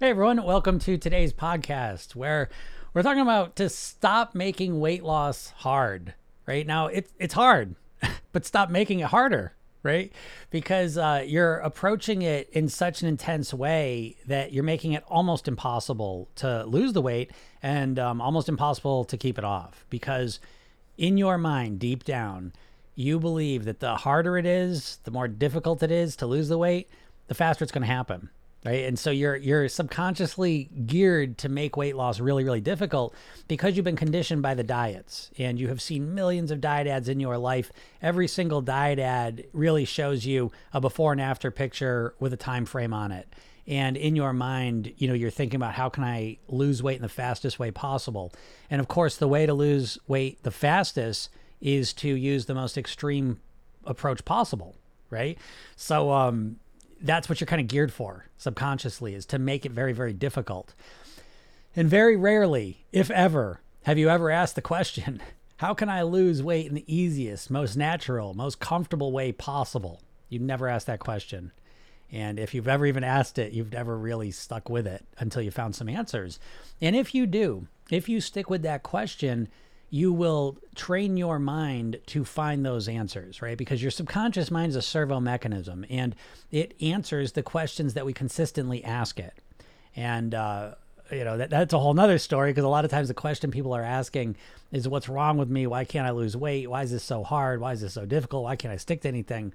Hey everyone, welcome to today's podcast where we're talking about to stop making weight loss hard. Right now, it's it's hard, but stop making it harder. Right, because uh, you're approaching it in such an intense way that you're making it almost impossible to lose the weight and um, almost impossible to keep it off. Because in your mind, deep down, you believe that the harder it is, the more difficult it is to lose the weight, the faster it's going to happen right? And so you're you're subconsciously geared to make weight loss really really difficult because you've been conditioned by the diets. And you have seen millions of diet ads in your life. Every single diet ad really shows you a before and after picture with a time frame on it. And in your mind you know you're thinking about how can i lose weight in the fastest way possible? And of course the way to lose weight the fastest is to use the most extreme approach possible right? So um that's what you're kind of geared for subconsciously is to make it very very difficult. And very rarely if ever have you ever asked the question how can i lose weight in the easiest most natural most comfortable way possible? You've never asked that question. And if you've ever even asked it you've never really stuck with it until you found some answers. And if you do if you stick with that question you will train your mind to find those answers, right? Because your subconscious mind is a servo mechanism and it answers the questions that we consistently ask it. And, uh, you know, that, that's a whole nother story because a lot of times the question people are asking is what's wrong with me? Why can't I lose weight? Why is this so hard? Why is this so difficult? Why can't I stick to anything?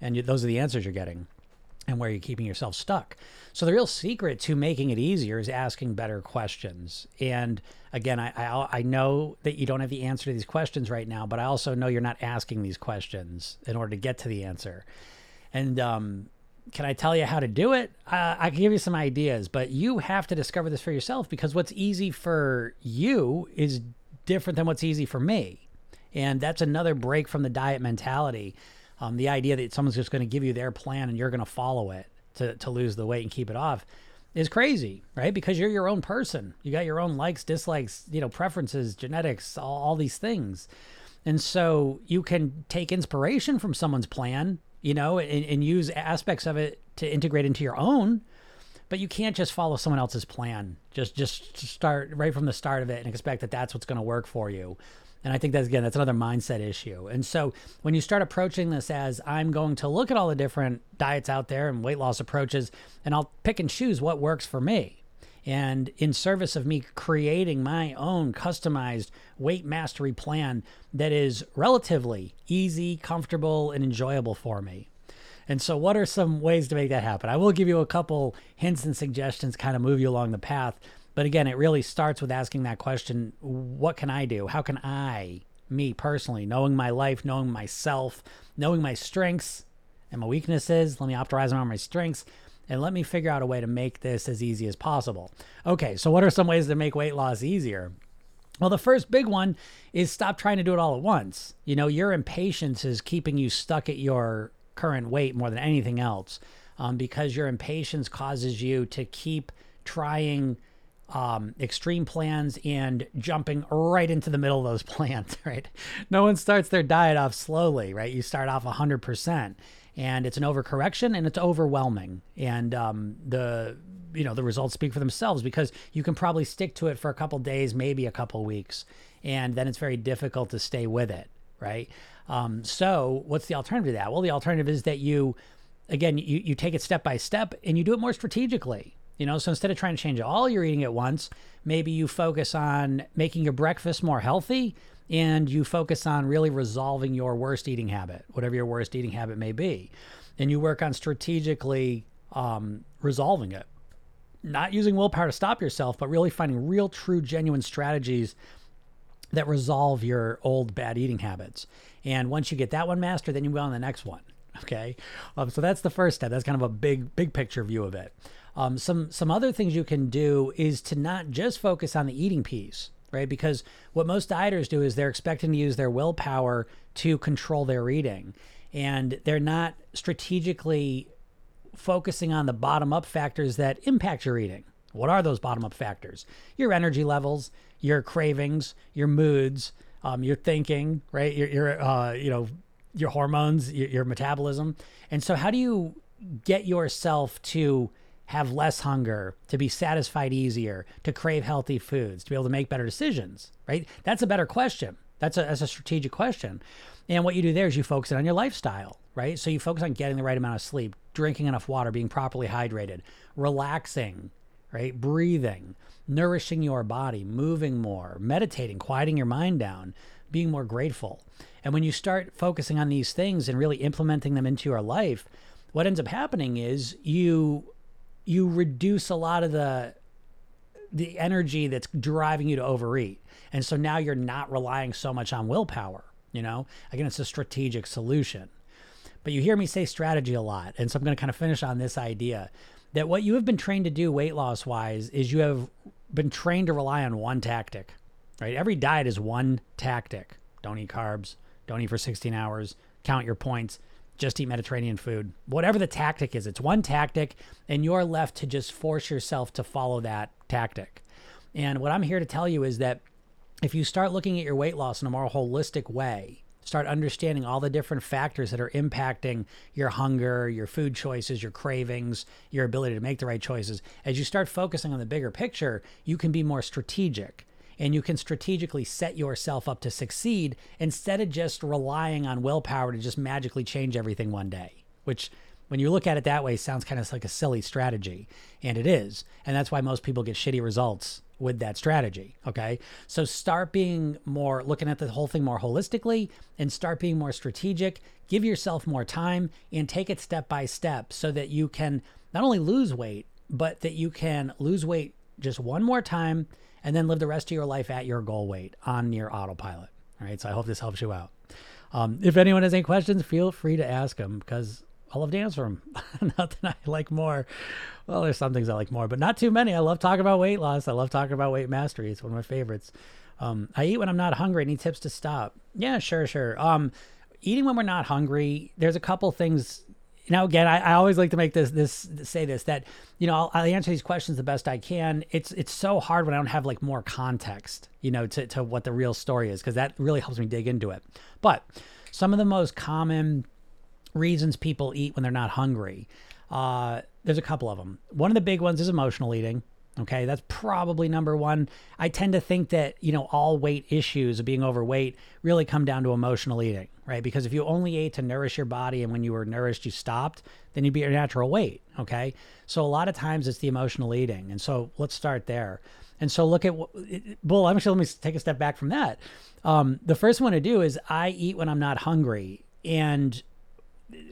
And you, those are the answers you're getting and where you're keeping yourself stuck. So the real secret to making it easier is asking better questions. And again, I, I, I know that you don't have the answer to these questions right now, but I also know you're not asking these questions in order to get to the answer. And um, can I tell you how to do it? Uh, I can give you some ideas, but you have to discover this for yourself because what's easy for you is different than what's easy for me. And that's another break from the diet mentality um, the idea that someone's just going to give you their plan and you're going to follow it to, to lose the weight and keep it off is crazy, right? Because you're your own person. You got your own likes, dislikes, you know, preferences, genetics, all, all these things. And so you can take inspiration from someone's plan, you know, and, and use aspects of it to integrate into your own. But you can't just follow someone else's plan. Just just start right from the start of it and expect that that's what's going to work for you. And I think that's again, that's another mindset issue. And so when you start approaching this as I'm going to look at all the different diets out there and weight loss approaches, and I'll pick and choose what works for me. And in service of me creating my own customized weight mastery plan that is relatively easy, comfortable, and enjoyable for me. And so, what are some ways to make that happen? I will give you a couple hints and suggestions, kind of move you along the path. But again, it really starts with asking that question what can I do? How can I, me personally, knowing my life, knowing myself, knowing my strengths and my weaknesses, let me optimize on my strengths and let me figure out a way to make this as easy as possible. Okay, so what are some ways to make weight loss easier? Well, the first big one is stop trying to do it all at once. You know, your impatience is keeping you stuck at your current weight more than anything else um, because your impatience causes you to keep trying um, extreme plans and jumping right into the middle of those plans, right? No one starts their diet off slowly, right? You start off 100%, and it's an overcorrection and it's overwhelming. And um, the you know the results speak for themselves because you can probably stick to it for a couple days, maybe a couple weeks, and then it's very difficult to stay with it, right? Um, so what's the alternative to that? Well, the alternative is that you, again, you you take it step by step and you do it more strategically you know, so instead of trying to change all your eating at once, maybe you focus on making your breakfast more healthy and you focus on really resolving your worst eating habit, whatever your worst eating habit may be. And you work on strategically um, resolving it. Not using willpower to stop yourself, but really finding real, true, genuine strategies that resolve your old bad eating habits. And once you get that one mastered, then you go on the next one. Okay. Um, so that's the first step. That's kind of a big, big picture view of it. Um, some some other things you can do is to not just focus on the eating piece, right? Because what most dieters do is they're expecting to use their willpower to control their eating, and they're not strategically focusing on the bottom up factors that impact your eating. What are those bottom up factors? Your energy levels, your cravings, your moods, um, your thinking, right? Your, your uh, you know, your hormones, your, your metabolism. And so, how do you get yourself to have less hunger, to be satisfied easier, to crave healthy foods, to be able to make better decisions, right? That's a better question. That's a, that's a strategic question. And what you do there is you focus it on your lifestyle, right? So you focus on getting the right amount of sleep, drinking enough water, being properly hydrated, relaxing, right? Breathing, nourishing your body, moving more, meditating, quieting your mind down, being more grateful. And when you start focusing on these things and really implementing them into your life, what ends up happening is you you reduce a lot of the the energy that's driving you to overeat. And so now you're not relying so much on willpower, you know? Again, it's a strategic solution. But you hear me say strategy a lot. And so I'm going to kind of finish on this idea that what you have been trained to do weight loss wise is you have been trained to rely on one tactic, right? Every diet is one tactic. Don't eat carbs, don't eat for 16 hours, count your points, just eat Mediterranean food. Whatever the tactic is, it's one tactic, and you're left to just force yourself to follow that tactic. And what I'm here to tell you is that if you start looking at your weight loss in a more holistic way, start understanding all the different factors that are impacting your hunger, your food choices, your cravings, your ability to make the right choices, as you start focusing on the bigger picture, you can be more strategic and you can strategically set yourself up to succeed instead of just relying on willpower to just magically change everything one day, which when you look at it that way sounds kind of like a silly strategy and it is and that's why most people get shitty results with that strategy okay? So start being more looking at the whole thing more holistically and start being more strategic give yourself more time and take it step by step so that you can not only lose weight but that you can lose weight just one more time and then live the rest of your life at your goal weight on your autopilot. All right. So I hope this helps you out. Um, if anyone has any questions, feel free to ask them because I love to answer them. Nothing I like more. Well, there's some things I like more, but not too many. I love talking about weight loss. I love talking about weight mastery. It's one of my favorites. Um, I eat when I'm not hungry. Any tips to stop? Yeah, sure, sure. Um, eating when we're not hungry. There's a couple things you know, again, I, I, always like to make this this say this that you know I'll, I'll, answer these questions the best I can. It's it's so hard when I don't have like more context, you know, to to what the real story is because that really helps me dig into it. But some of the most common reasons people eat when they're not hungry, uh, there's a couple of them. One of the big ones is emotional eating. Okay, that's probably number one. I tend to think that, you know, all weight issues of being overweight really come down to emotional eating, right? Because if you only ate to nourish your body and when you were nourished, you stopped, then you'd be your natural weight. Okay. So a lot of times it's the emotional eating. And so let's start there. And so look at what, well, actually, let me take a step back from that. Um, the first one to do is I eat when I'm not hungry. And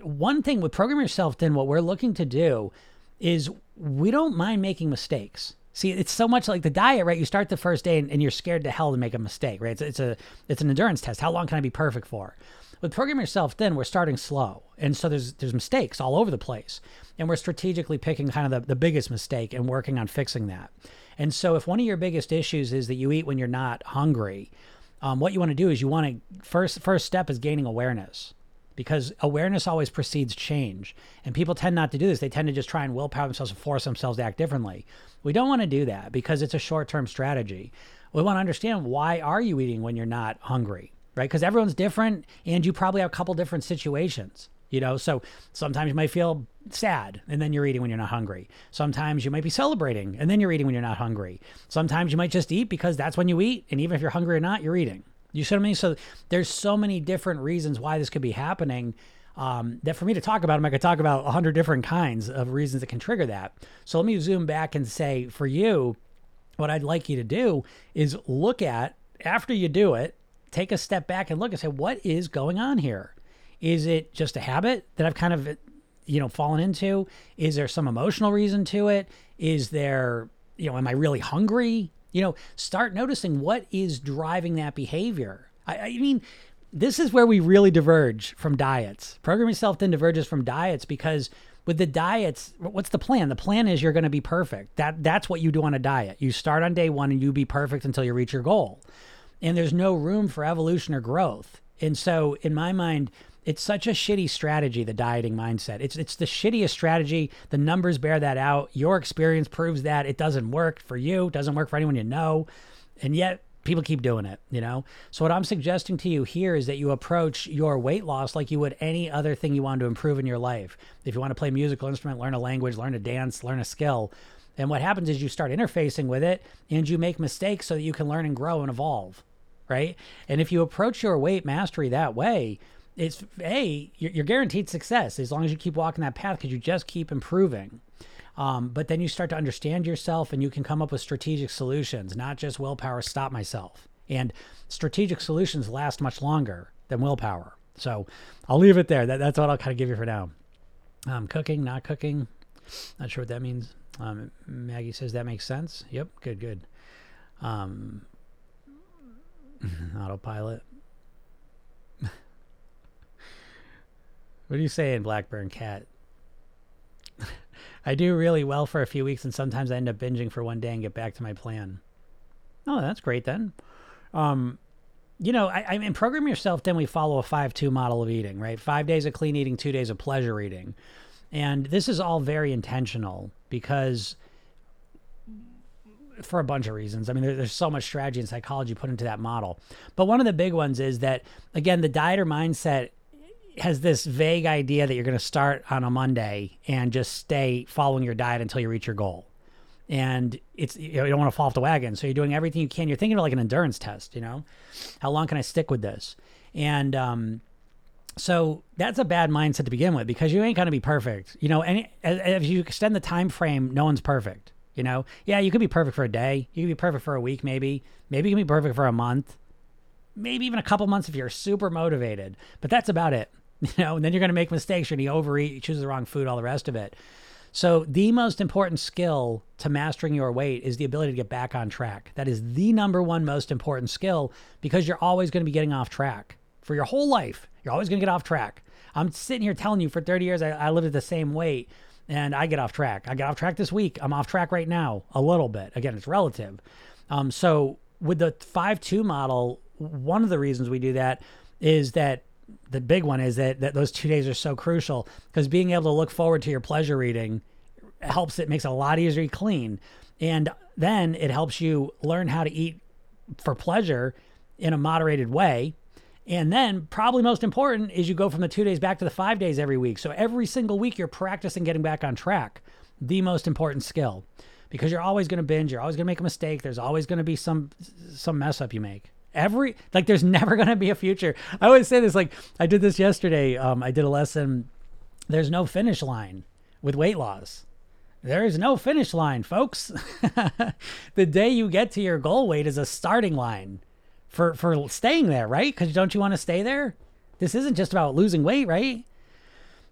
one thing with Program Yourself Thin what we're looking to do is we don't mind making mistakes. See, it's so much like the diet, right? You start the first day and, and, you're scared to hell to make a mistake, right? It's, it's a it's an endurance test. How long can I be perfect for? With Program Yourself Thin we're starting slow, and so there's there's mistakes all over the place, and we're strategically picking kind of the, the biggest mistake and working on fixing that. And so, if one of your biggest issues is that you eat when you're not hungry, um, what you want to do is you want to first first step is gaining awareness because awareness always precedes change. And people tend not to do this. They tend to just try and willpower themselves and force themselves to act differently. We don't want to do that because it's a short-term strategy. We want to understand why are you eating when you're not hungry, right? Because everyone's different and you probably have a couple different situations. You know, so sometimes you might feel sad and then you're eating when you're not hungry. Sometimes you might be celebrating and then you're eating when you're not hungry. Sometimes you might just eat because that's when you eat. And even if you're hungry or not, you're eating. You see what I mean? So there's so many different reasons why this could be happening. Um, that for me to talk about them, I could talk about a hundred different kinds of reasons that can trigger that. So let me zoom back and say, for you, what I'd like you to do is look at after you do it, take a step back and look and say, what is going on here? Is it just a habit that I've kind of, you know, fallen into? Is there some emotional reason to it? Is there, you know, am I really hungry? You know, start noticing what is driving that behavior. I, I mean, this is where we really diverge from diets. Program Yourself Thin diverges from diets because with the diets, what's the plan? The plan is you're going to be perfect. That that's what you do on a diet. You start on day one and you be perfect until you reach your goal. And there's no room for evolution or growth. And so, in my mind, it's such a shitty strategy, the dieting mindset. It's it's the shittiest strategy. The numbers bear that out. Your experience proves that it doesn't work for you, doesn't work for anyone you know. And yet people keep doing it, you know? So, what I'm suggesting to you here is that you approach your weight loss like you would any other thing you want to improve in your life. If you want to play a musical instrument, learn a language, learn a dance, learn a skill. And what happens is you start interfacing with it and you make mistakes so that you can learn and grow and evolve, right? And if you approach your weight mastery that way, it's a you're, guaranteed success as long as you keep walking that path because you just keep improving. Um, but then you start to understand yourself and you can come up with strategic solutions, not just willpower, stop myself. And strategic solutions last much longer than willpower. So I'll leave it there. That, that's what I'll kind of give you for now. Um, cooking, not cooking. Not sure what that means. Um, Maggie says that makes sense. Yep, good, good. Um, autopilot. what are you saying, Blackburn Cat? I do really well for a few weeks, and sometimes I end up binging for one day and get back to my plan. Oh, that's great then. Um, you know, I, I mean, program yourself. Then we follow a five-two model of eating, right? Five days of clean eating, two days of pleasure eating, and this is all very intentional because for a bunch of reasons. I mean, there, there's so much strategy and psychology put into that model. But one of the big ones is that, again, the dieter mindset has this vague idea that you're going to start on a Monday and just stay following your diet until you reach your goal. And it's you, know, you don't want to fall off the wagon, so you're doing everything you can. You're thinking of like an endurance test. You know, how long can I stick with this? And um, so that's a bad mindset to begin with because you ain't going to be perfect. You know, and if you extend the time frame, no one's perfect. You know, yeah, you could be perfect for a day. You could be perfect for a week, maybe. Maybe you can be perfect for a month. Maybe even a couple months if you're super motivated. But that's about it. You know, and then you're going to make mistakes. You're going to overeat, you choose the wrong food, all the rest of it. So, the most important skill to mastering your weight is the ability to get back on track. That is the number one most important skill because you're always going to be getting off track for your whole life. You're always going to get off track. I'm sitting here telling you for 30 years I, I lived at the same weight and I get off track. I get off track this week. I'm off track right now a little bit. Again, it's relative. Um, so, with the 5 2 model, one of the reasons we do that is that the big one is that, that those two days are so crucial because being able to look forward to your pleasure eating helps it makes it a lot easier to clean and then it helps you learn how to eat for pleasure in a moderated way and then probably most important is you go from the two days back to the five days every week. So every single week you're practicing getting back on track the most important skill because you're always going to binge you're always going to make a mistake there's always going to be some some mess up you make. Every like there's never going to be a future. I always say this like i did this yesterday um, i did a lesson there's no finish line with weight loss. There is no finish line folks. The day you get to your goal weight is a starting line for for staying there right because don't you want to stay there this isn't just about losing weight right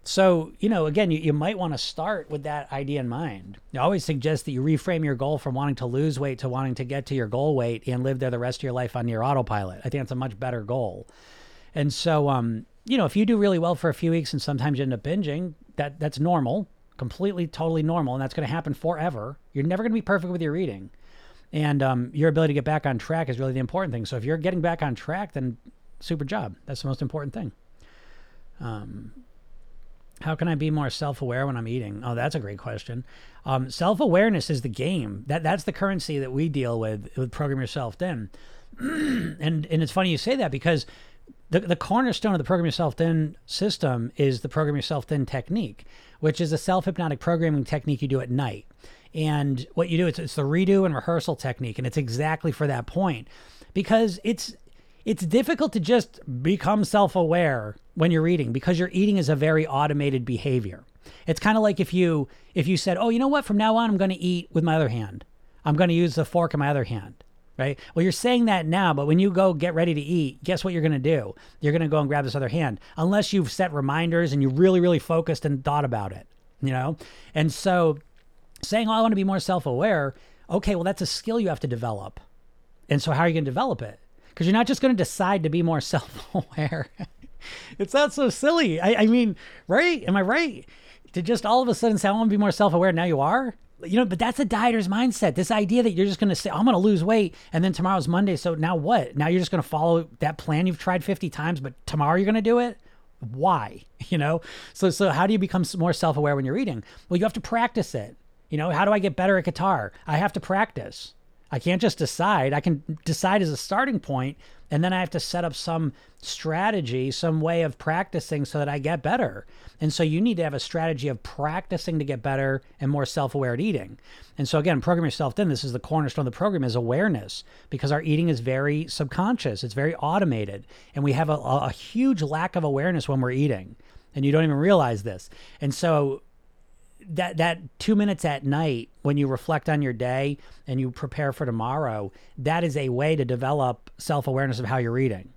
so, you know, again, you, you might want to start with that idea in mind. I always suggest that you reframe your goal from wanting to lose weight to wanting to get to your goal weight and live there the rest of your life on your autopilot. I think that's a much better goal. And so, um, you know, if you do really well for a few weeks and sometimes you end up binging, that that's normal, completely, totally normal, and that's going to happen forever. You're never going to be perfect with your eating, and um, your ability to get back on track is really the important thing. So if you're getting back on track, then super job. That's the most important thing. Um, how can I be more self-aware when I'm eating? Oh, that's a great question. Um, self-awareness is the game. That that's the currency that we deal with with Program Yourself Thin, and and it's funny you say that because the the cornerstone of the Program Yourself Thin system is the Program Yourself Thin technique, which is a self-hypnotic programming technique you do at night. And what you do is it's the redo and rehearsal technique, and it's exactly for that point because it's it's difficult to just become self-aware when you're eating because your eating is a very automated behavior. It's kind of like if you if you said, "Oh, you know what? From now on I'm going to eat with my other hand. I'm going to use the fork in my other hand." Right? Well, you're saying that now, but when you go get ready to eat, guess what you're going to do? You're going to go and grab this other hand unless you've set reminders and you really really focused and thought about it, you know? And so saying, "Oh, I want to be more self-aware." Okay, well that's a skill you have to develop. And so how are you going to develop it? because you're not just going to decide to be more self-aware. it's not so silly. I, I, mean, right? Am I right? To just all of a sudden say, I want to be more self-aware. Now you are. You know, but that's a dieter's mindset. This idea that you're just going to say, I'm going to lose weight, and then tomorrow's Monday. So now what? Now you're just going to follow that plan you've tried 50 times, but tomorrow you're going to do it. Why? You know. So so how do you become more self-aware when you're eating? Well, you have to practice it. You know, how do I get better at guitar? I have to practice. I can't just decide. I can decide as a starting point, and then I have to set up some strategy, some way of practicing so that I get better. And so you need to have a strategy of practicing to get better and more self-aware at eating. And so again, program yourself in. This is the cornerstone of the program is awareness because our eating is very subconscious. It's very automated, and we have a, a huge lack of awareness when we're eating, and you don't even realize this. And so that that two minutes at night when you reflect on your day and you prepare for tomorrow, that is a way to develop self awareness of how you're eating.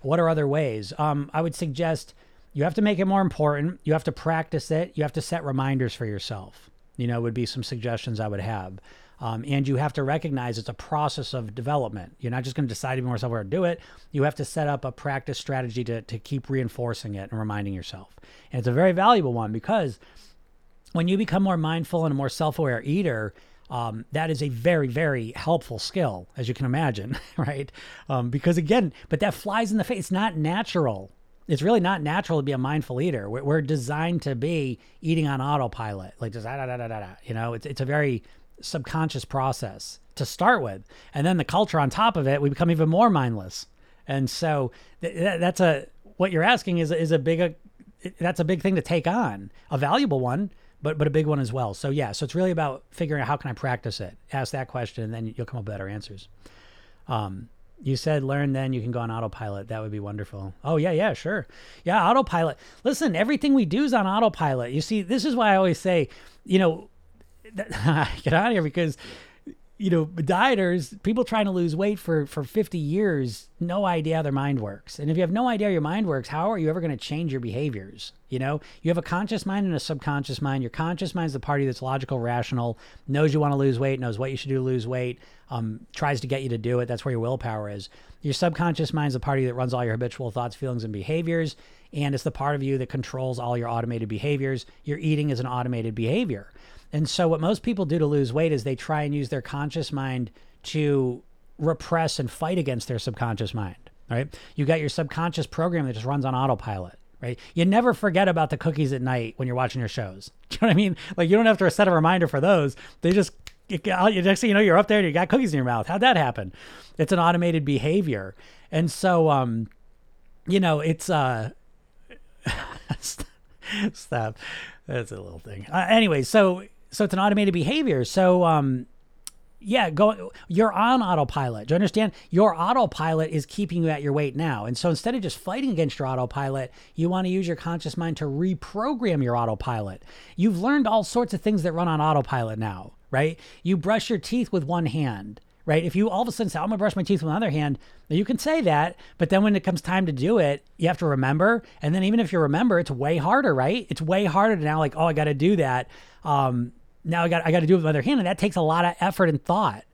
What are other ways? Um, I would suggest you have to make it more important. You have to practice it. You have to set reminders for yourself. You know, would be some suggestions I would have. Um, and you have to recognize it's a process of development. You're not just going to decide to be more self-aware to do it. You have to set up a practice strategy to, to keep reinforcing it and reminding yourself. And it's a very valuable one because when you become more mindful and a more self-aware eater, um, that is a very, very helpful skill, as you can imagine, right? Um, because again, but that flies in the face. It's not natural. It's really not natural to be a mindful eater. We're, we're designed to be eating on autopilot, like just da da da da da. You know, it's it's a very subconscious process to start with, and then the culture on top of it, we become even more mindless. And so th- that's a what you're asking is is a big a, that's a big thing to take on, a valuable one but but a big one as well. So yeah, so it's really about figuring out how can I practice it. Ask that question, and then you'll come up with better answers. Um, you said learn, then you can go on autopilot. That would be wonderful. Oh yeah, yeah, sure, yeah, autopilot. Listen, everything we do is on autopilot. You see, this is why I always say, you know, get out of here because you know, dieters, people trying to lose weight for for 50 years, no idea how their mind works. And if you have no idea how your mind works, how are you ever going to change your behaviors? You know, you have a conscious mind and a subconscious mind. Your conscious mind is the party that's logical, rational, knows you want to lose weight, knows what you should do to lose weight, um, tries to get you to do it. That's where your willpower is. Your subconscious mind is the party that runs all your habitual thoughts, feelings, and behaviors. And it's the part of you that controls all your automated behaviors. Your eating is an automated behavior. And so, what most people do to lose weight is they try and use their conscious mind to repress and fight against their subconscious mind, right? You got your subconscious program that just runs on autopilot, right? You never forget about the cookies at night when you're watching your shows. Do you know what I mean? Like, you don't have to set a reminder for those. They just, you, next thing you know, you're up there and you got cookies in your mouth. How'd that happen? It's an automated behavior. And so, um, you know, it's, uh, stop. That's a little thing. Uh, anyway, so so it's an automated behavior. So um, yeah, go. You're on autopilot. Do you understand? Your autopilot is keeping you at your weight now, and so instead of just fighting against your autopilot, you want to use your conscious mind to reprogram your autopilot. You've learned all sorts of things that run on autopilot now, right? You brush your teeth with one hand right? If you all of a sudden say, I'm gonna brush my teeth with another hand, you can say that, but then when it comes time to do it, you have to remember. And then even if you remember, it's way harder, right? It's way harder now like, oh, I gotta do that. Um, now I got I got to do it with my other hand, and that takes a lot of effort and thought.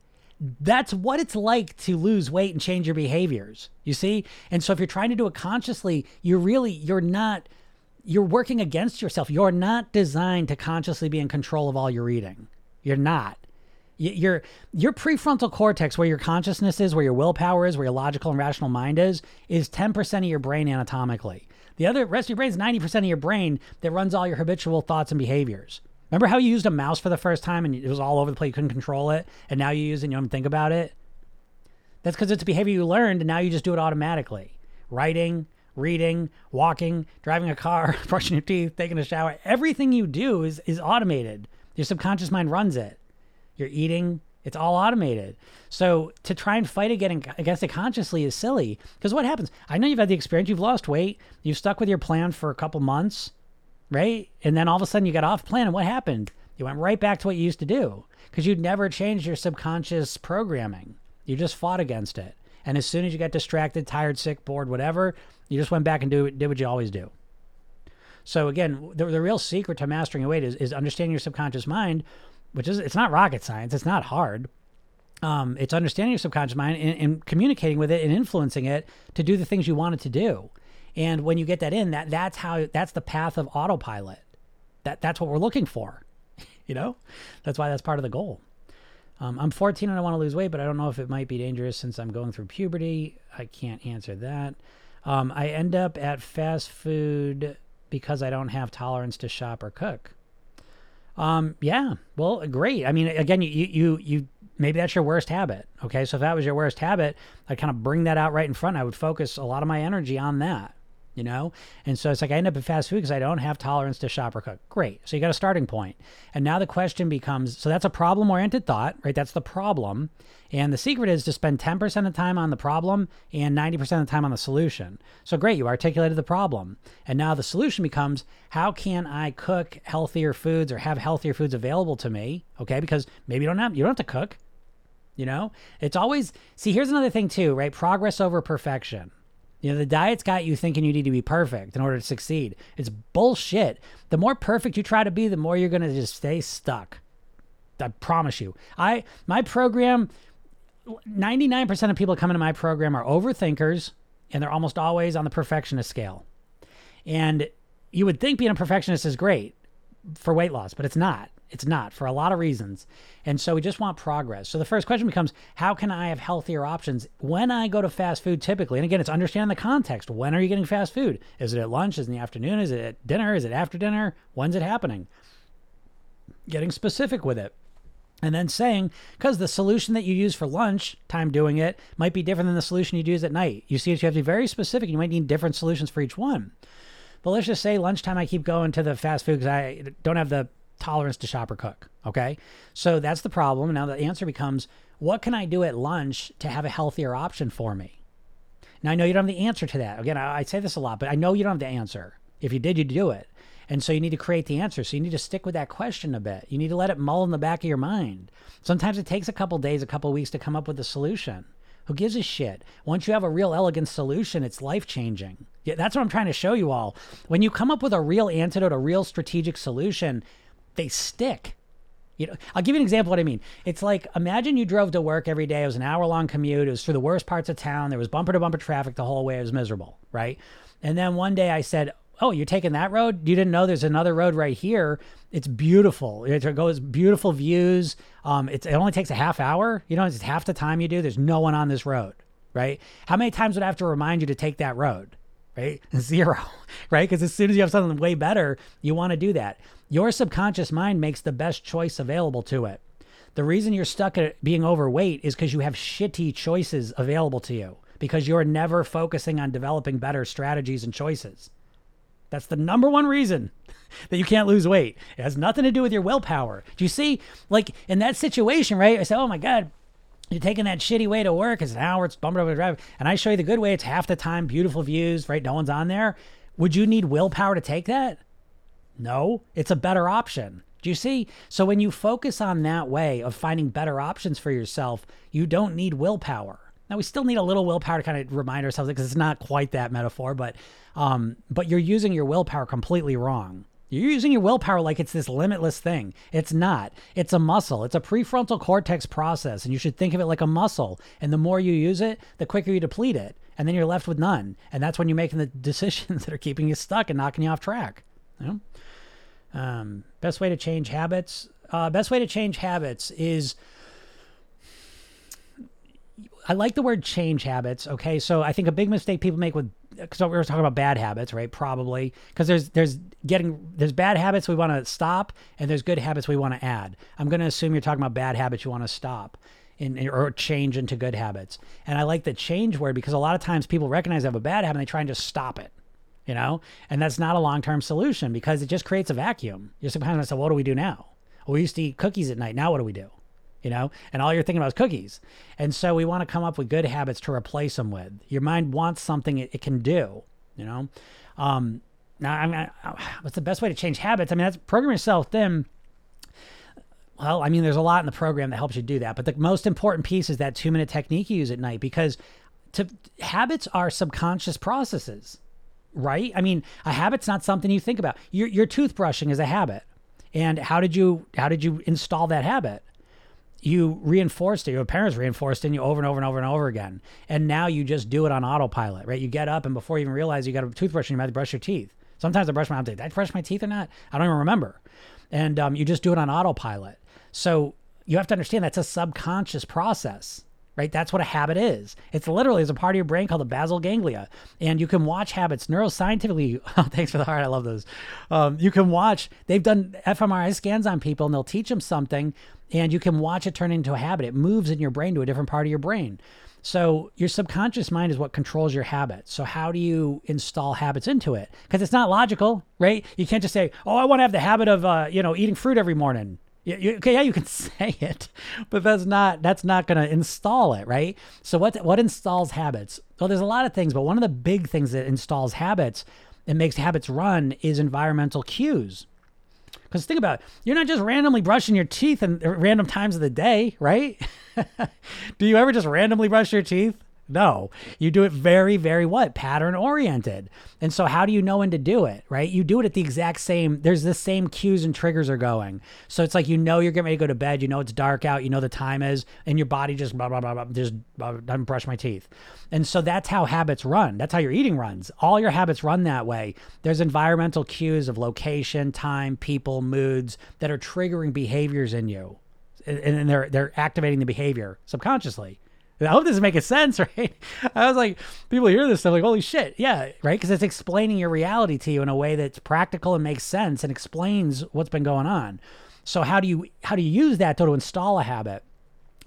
That's what it's like to lose weight and change your behaviors. You see, and so if you're trying to do it consciously, you're really you're not you're working against yourself. You're not designed to consciously be in control of all your eating. You're not. Your your prefrontal cortex, where your consciousness is, where your willpower is, where your logical and rational mind is, is 10% of your brain anatomically. The other rest of your brain is 90% of your brain that runs all your habitual thoughts and behaviors. Remember how you used a mouse for the first time and it was all over the place, you couldn't control it, and now you use it and you don't think about it? That's because it's a behavior you learned and now you just do it automatically. Writing, reading, walking, driving a car, brushing your teeth, taking a shower, everything you do is, is automated. Your subconscious mind runs it. You're eating, it's all automated. So to try and fight against it consciously is silly. Because what happens? I know you've had the experience, you've lost weight, you've stuck with your plan for a couple months, right? And then all of a sudden you got off plan, and what happened? You went right back to what you used to do because you'd never changed your subconscious programming. You just fought against it. And as soon as you got distracted, tired, sick, bored, whatever, you just went back and do, did what you always do. So again, the, the real secret to mastering a weight is, is understanding your subconscious mind, which is it's not rocket science. It's not hard. Um, it's understanding your subconscious mind and, and, communicating with it and influencing it to do the things you want it to do. And when you get that in, that that's how that's the path of autopilot. That that's what we're looking for. you know, that's why that's part of the goal. Um, I'm 14 and I want to lose weight, but I don't know if it might be dangerous since I'm going through puberty. I can't answer that. Um, I end up at fast food because I don't have tolerance to shop or cook. Um, yeah, well, great. I mean, again, you you you maybe that's your worst habit. Okay. So if that was your worst habit, I'd kind of bring that out right in front. I would focus a lot of my energy on that, you know? And so it's like I end up in fast food because I don't have tolerance to shop or cook. Great. So you got a starting point. And now the question becomes so that's a problem oriented thought, right? That's the problem. And the secret is to spend 10% of the time on the problem and 90% of the time on the solution. So great, you articulated the problem. And now the solution becomes how can I cook healthier foods or have healthier foods available to me? Okay, because maybe you don't have you don't have to cook. You know? It's always see, here's another thing too, right? Progress over perfection. You know, the diet's got you thinking you need to be perfect in order to succeed. It's bullshit. The more perfect you try to be, the more you're going to just stay stuck. I promise you. I my program 99% of people coming to my program are overthinkers and they're almost always on the perfectionist scale. And you would think being a perfectionist is great for weight loss, but it's not. It's not for a lot of reasons. And so we just want progress. So the first question becomes how can I have healthier options when I go to fast food typically? And again, it's understanding the context. When are you getting fast food? Is it at lunch? Is it in the afternoon? Is it at dinner? Is it after dinner? When's it happening? Getting specific with it and then saying because the solution that you use for lunch time doing it might be different than the solution you use at night you see you have to be very specific you might need different solutions for each one but let's just say lunchtime i keep going to the fast food because i don't have the tolerance to shop or cook okay so that's the problem now the answer becomes what can i do at lunch to have a healthier option for me now i know you don't have the answer to that again i, I say this a lot but i know you don't have the answer if you did you'd do it and so you need to create the answer. So you need to stick with that question a bit. You need to let it mull in the back of your mind. Sometimes it takes a couple days, a couple weeks to come up with a solution. Who gives a shit? Once you have a real elegant solution, it's life changing. Yeah, that's what I'm trying to show you all. When you come up with a real antidote, a real strategic solution, they stick. You know, I'll give you an example what I mean. It's like imagine you drove to work every day. It was an hour long commute. It was through the worst parts of town. There was bumper to bumper traffic the whole way. It was miserable, right? And then one day I said, oh, you're taking that road? You didn't know there's another road right here. It's beautiful. It goes beautiful views. Um, it only takes a half hour. You know, it's half the time you do. There's no one on this road, right? How many times would I have to remind you to take that road? Right? Zero, right? Because as soon as you have something way better, you want to do that. Your subconscious mind makes the best choice available to it. The reason you're stuck at being overweight is because you have shitty choices available to you because you're never focusing on developing better strategies and choices. That's the number one reason that you can't lose weight. It has nothing to do with your willpower. Do you see, like in that situation, right? I say, oh my God, you're taking that shitty way to work. It's an hour, it's bumper over the drive. And I show you the good way. It's half the time, beautiful views, right? No one's on there. Would you need willpower to take that? No, it's a better option. Do you see? So when you focus on that way of finding better options for yourself, you don't need willpower. Now we still need a little willpower to kind of remind ourselves because it's not quite that metaphor, but um, but you're using your willpower completely wrong. You're using your willpower like it's this limitless thing. It's not. It's a muscle. It's a prefrontal cortex process, and you should think of it like a muscle. And the more you use it, the quicker you deplete it, and then you're left with none. And that's when you're making the decisions that are keeping you stuck and knocking you off track. Know? um, best way to change habits. Uh, best way to change habits is I like the word change habits. Okay, so I think a big mistake people make with because we were talking about bad habits, right? Probably because there's there's getting there's bad habits we want to stop and there's good habits we want to add. I'm going to assume you're talking about bad habits you want to stop in or change into good habits. And I like the change word because a lot of times people recognize they have a bad habit and they try and just stop it. You know, and that's not a long term solution because it just creates a vacuum. You're sometimes say, "What do we do now?" Well, we used to eat cookies at night. Now what do we do? you know, and all you're thinking about is cookies. And so we want to come up with good habits to replace them with. Your mind wants something it, it can do, you know. Um, now, I mean, what's the best way to change habits? I mean, that's Program Yourself Thin. Well, I mean, there's a lot in the program that helps you do that, but the most important piece is that two minute technique you use at night because to, habits are subconscious processes, right? I mean, a habit's not something you think about. Your, your toothbrushing is a habit, and how did you how did you install that habit? you reinforced it, your parents reinforced it in you over and over and over and over again. And now you just do it on autopilot, right? You get up and before you even realize you got a toothbrush in your mouth, you brush your teeth. Sometimes I brush my mouth. Did I brush my teeth or not? I don't even remember. And um, you just do it on autopilot. So you have to understand that's a subconscious process. Right? That's what a habit is. It's literally is a part of your brain called the basal ganglia, and you can watch habits neuroscientifically. Oh, thanks for the heart. I love those. Um, you can watch. They've done fMRI scans on people, and they'll teach them something, and you can watch it turn into a habit. It moves in your brain to a different part of your brain. So your subconscious mind is what controls your habits. So how do you install habits into it? Because it's not logical, right? You can't just say, "Oh, I want to have the habit of, uh, you know, eating fruit every morning." You, you, okay, yeah, you can say it, but that's not that's not going to install it, right? So what what installs habits? Well, there's a lot of things, but one of the big things that installs habits and makes habits run is environmental cues. Because think about it, you're not just randomly brushing your teeth at uh, random times of the day, right? Do you ever just randomly brush your teeth? No, you do it very, very what? Pattern oriented. And so, how do you know when to do it, right? You do it at the exact same, there's the same cues and triggers are going. So, it's like you know you're getting ready to go to bed, you know it's dark out, you know the time is, and your body just blah, blah, blah, blah, just blah, doesn't brush my teeth. And so, that's how habits run. That's how your eating runs. All your habits run that way. There's environmental cues of location, time, people, moods that are triggering behaviors in you. And they're, they're activating the behavior subconsciously. I hope this is making sense, right? I was like, people hear this stuff like, holy shit, yeah, right? Because it's explaining your reality to you in a way that's practical and makes sense and explains what's been going on. So how do you how do you use that to, to install a habit?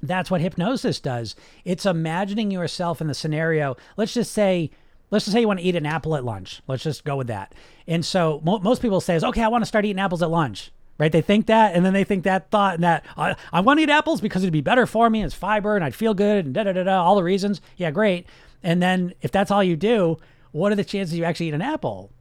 That's what hypnosis does. It's imagining yourself in the scenario. Let's just say, let's just say you want to eat an apple at lunch. Let's just go with that. And so mo- most people say is, okay, I want to start eating apples at lunch right? They think that, and then they think that thought and that I, I want to eat apples because it'd be better for me. It's fiber, and I'd feel good, and da da da da. All the reasons, yeah, great. And then if that's all you do, what are the chances you actually eat an apple?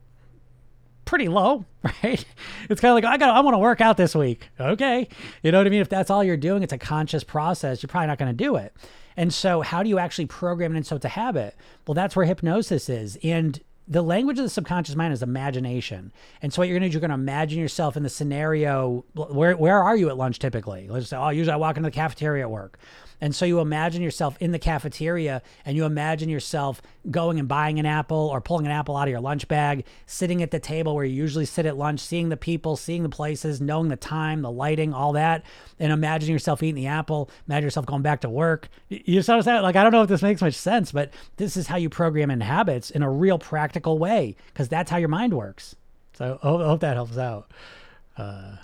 Pretty low, right? It's kind of like I got I want to work out this week. Okay, you know what I mean? If that's all you're doing, it's a conscious process. You're probably not going to do it. And so, how do you actually program it into it's a habit? Well, that's where hypnosis is. And the language of the subconscious mind is imagination. And so what you're to do, you're to imagine yourself in the scenario. Where, where are you at lunch typically? Let's say, oh, usually I walk into the cafeteria at work. And so you imagine yourself in the cafeteria and you imagine yourself going and buying an apple or pulling an apple out of your lunch bag, sitting at the table where you usually sit at lunch, seeing the people, seeing the places, knowing the time, the lighting, all that, and imagining yourself eating the apple, imagine yourself going back to work. You saw that? Like, I don't know if this makes much sense, but this is how you program in habits in a real practical way because that's how your mind works. So I hope that helps out. Uh,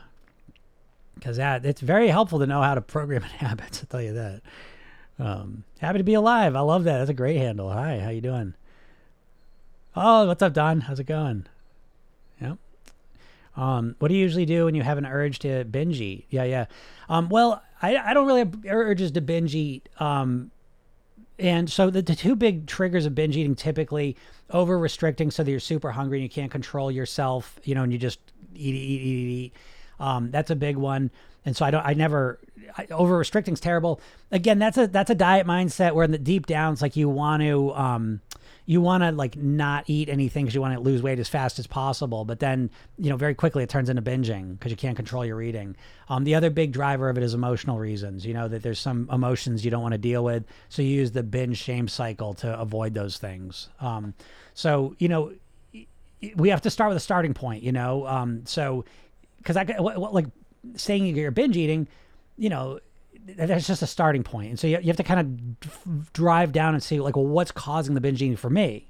because that it's very helpful to know how to program habits. I'll tell you that. Um, happy to be alive. I love that. That's a great handle. Hi, how you doing? Oh, what's up, Don? How's it going? Yep. Um, what do you usually do when you have an urge to binge eat? Yeah, yeah. Um, well, I, I don't really have urges to binge eat. Um, and so the, the two big triggers of binge eating typically over restricting so that you're super hungry and you can't control yourself, you know, and you just eat, eat, eat, eat, eat um, that's a big one. And so I don't, I never, over restricting is terrible. Again, that's a, that's a diet mindset where in the deep down, it's like you want to, um, you want to like not eat anything because you want to lose weight as fast as possible. But then, you know, very quickly it turns into binging because you can't control your eating. Um, the other big driver of it is emotional reasons. You know that there's some emotions you don't want to deal with, so you use the binge shame cycle to avoid those things. Um, so you know, we have to start with a starting point. You know, um, so because I like saying you're binge eating, you know, that's just a starting point. And so you, you have to kind of drive down and see like, well, what's causing the binge eating for me?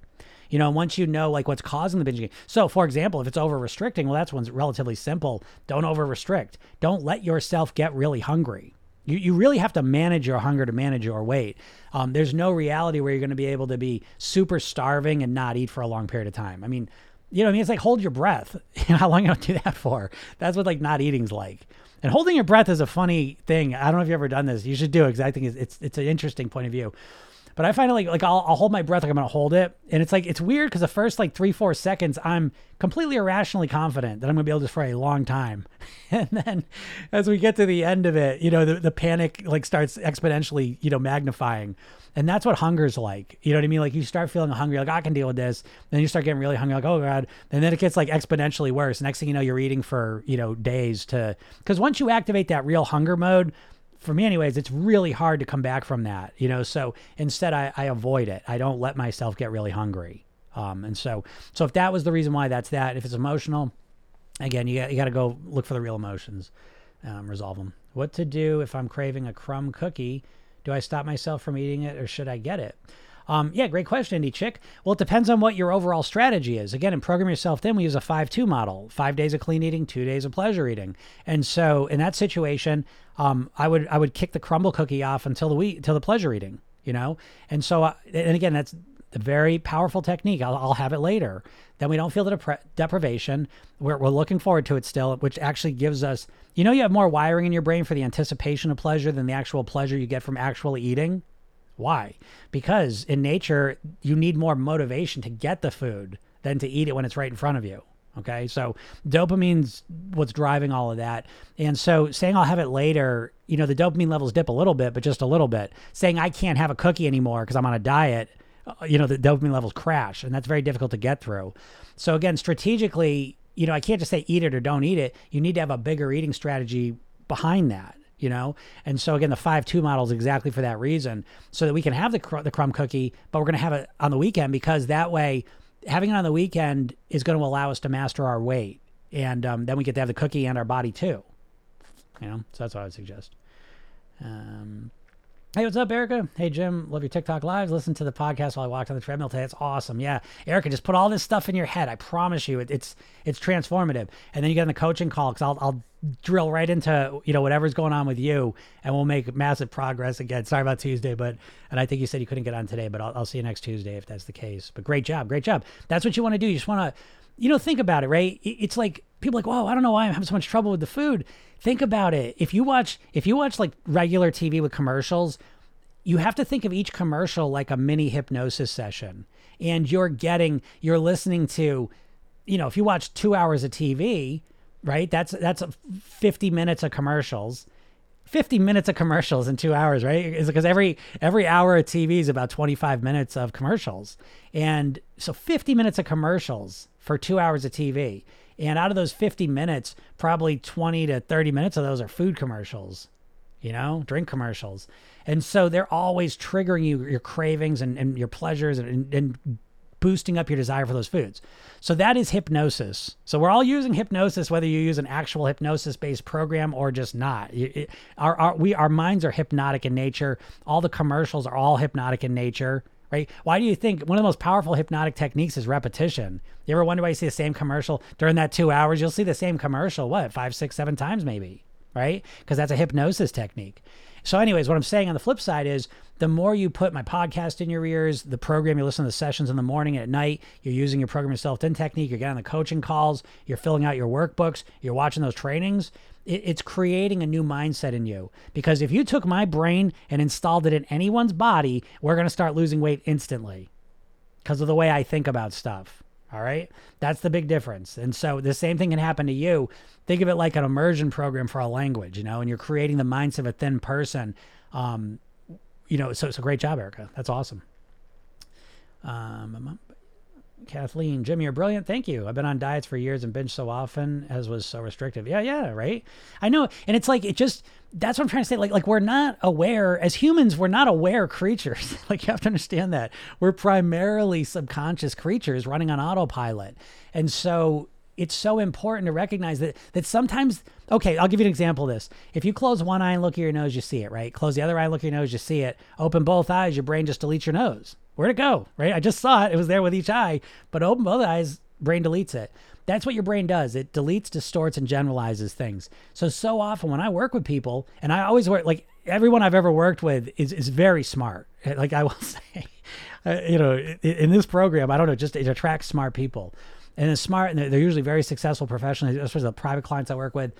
You know, once you know like what's causing the binge eating. So, for example, if it's over restricting, well, that's one's relatively simple. Don't over restrict. Don't let yourself get really hungry. You, you really have to manage your hunger to manage your weight. Um, there's no reality where you're going to be able to be super starving and not eat for a long period of time. I mean, you know, I mean, it's like hold your breath. You know, how long you don't do that for? That's what like not eating's like. And holding your breath is a funny thing. I don't know if you've ever done this. You should do it because I think it's, it's, it's an interesting point of view. But I find it like like I'll, I'll hold my breath like I'm gonna hold it, and it's like it's weird because the first like three four seconds I'm completely irrationally confident that I'm gonna be able to for a long time, and then as we get to the end of it, you know the, the panic like starts exponentially you know magnifying, and that's what hunger's like. You know what I mean? Like you start feeling hungry, like I can deal with this. Then you start getting really hungry, like oh god. And then it gets like exponentially worse. Next thing you know, you're eating for you know days to because once you activate that real hunger mode, for me anyways, it's really hard to come back from that. You know, so instead I, I avoid it. I don't let myself get really hungry. Um, and so so if that was the reason why, that's that. If it's emotional, again, you got, you got to go look for the real emotions, um, resolve them. What to do if I'm craving a crumb cookie? Do I stop myself from eating it or should I get it? Um, yeah, great question, Indy Chick. Well, it depends on what your overall strategy is. Again, in Program Yourself Thin, we use a 5 2 model five days of clean eating, two days of pleasure eating. And so in that situation, um, I would I would kick the crumble cookie off until the week, until the pleasure eating, you know? And so, uh, and again, that's a very powerful technique. I'll, I'll have it later. Then we don't feel the deprivation. We're, we're looking forward to it still, which actually gives us, you know, you have more wiring in your brain for the anticipation of pleasure than the actual pleasure you get from actually eating. Why? Because in nature, you need more motivation to get the food than to eat it when it's right in front of you. Okay. So dopamine's what's driving all of that. And so saying I'll have it later, you know, the dopamine levels dip a little bit, but just a little bit. Saying I can't have a cookie anymore because I'm on a diet, you know, the dopamine levels crash and that's very difficult to get through. So again, strategically, you know, I can't just say eat it or don't eat it. You need to have a bigger eating strategy behind that you know and so again the 5-2 model is exactly for that reason so that we can have the, cr- the crumb cookie but we're going to have it on the weekend because that way having it on the weekend is going to allow us to master our weight and um, then we get to have the cookie and our body too you know so that's what i would suggest um, Hey, what's up, Erica? Hey, Jim. Love your TikTok lives. Listen to the podcast while I walked on the treadmill today. It's awesome. Yeah, Erica, just put all this stuff in your head. I promise you, it, it's it's transformative. And then you get on the coaching call because I'll I'll drill right into you know whatever's going on with you, and we'll make massive progress again. Sorry about Tuesday, but and I think you said you couldn't get on today, but I'll, I'll see you next Tuesday if that's the case. But great job, great job. That's what you want to do. You just want to, you know, think about it, right? It's like people like, whoa, I don't know why I'm having so much trouble with the food. Think about it. If you watch if you watch like regular TV with commercials you have to think of each commercial like a mini hypnosis session. And you're getting you're listening to you know if you watch two hours of tv right that's that's 50 minutes of commercials. 50 minutes of commercials in two hours right? Is because every every hour of tv is about 25 minutes of commercials. And so 50 minutes of commercials for two hours of tv and out of those 50 minutes probably 20 to 30 minutes of those are food commercials you know drink commercials and so they're always triggering you, your cravings and, and your pleasures and, and boosting up your desire for those foods. So that is hypnosis. So we're all using hypnosis, whether you use an actual hypnosis based program or just not. It, our, our, we, our minds are hypnotic in nature. All the commercials are all hypnotic in nature, right? Why do you think one of the most powerful hypnotic techniques is repetition? You ever wonder why you see the same commercial during that two hours? You'll see the same commercial, what, five, six, seven times maybe, right? Because that's a hypnosis technique. So, anyways, what I'm saying on the flip side is the more you put my podcast in your ears, the program, you listen to the sessions in the morning and at night, you're using your Program Yourself Thin technique, you're getting the coaching calls, you're filling out your workbooks, you're watching those trainings. It, it's creating a new mindset in you. Because if you took my brain and installed it in anyone's body, we're going to start losing weight instantly because of the way I think about stuff. All right. That's the big difference. And so the same thing can happen to you. Think of it like an immersion program for a language, you know, and you're creating the mindset of a thin person. Um, you know, so it's a great job, Erica. That's awesome. Um, Kathleen, Jimmy, you're brilliant. Thank you. I've been on diets for years and binge so often as was so restrictive. Yeah, yeah, right. I know. And it's like, it just, that's what I'm trying to say. Like, like we're not aware as humans, we're not aware creatures. like you have to understand that we're primarily subconscious creatures running on autopilot. And so it's so important to recognize that, that sometimes, okay, I'll give you an example of this. If you close one eye and look at your nose, you see it, right? Close the other eye, look at your nose, you see it. Open both eyes, your brain just deletes your nose Where'd it go? Right? I just saw it. It was there with each eye, but open both eyes, brain deletes it. That's what your brain does. It deletes, distorts, and generalizes things. So, so often when I work with people, and I always work, like everyone I've ever worked with is, is very smart. Like I will say, uh, you know, in, in this program, I don't know, just it attracts smart people. And it's smart, and they're, they're usually very successful professionally, especially the private clients I work with.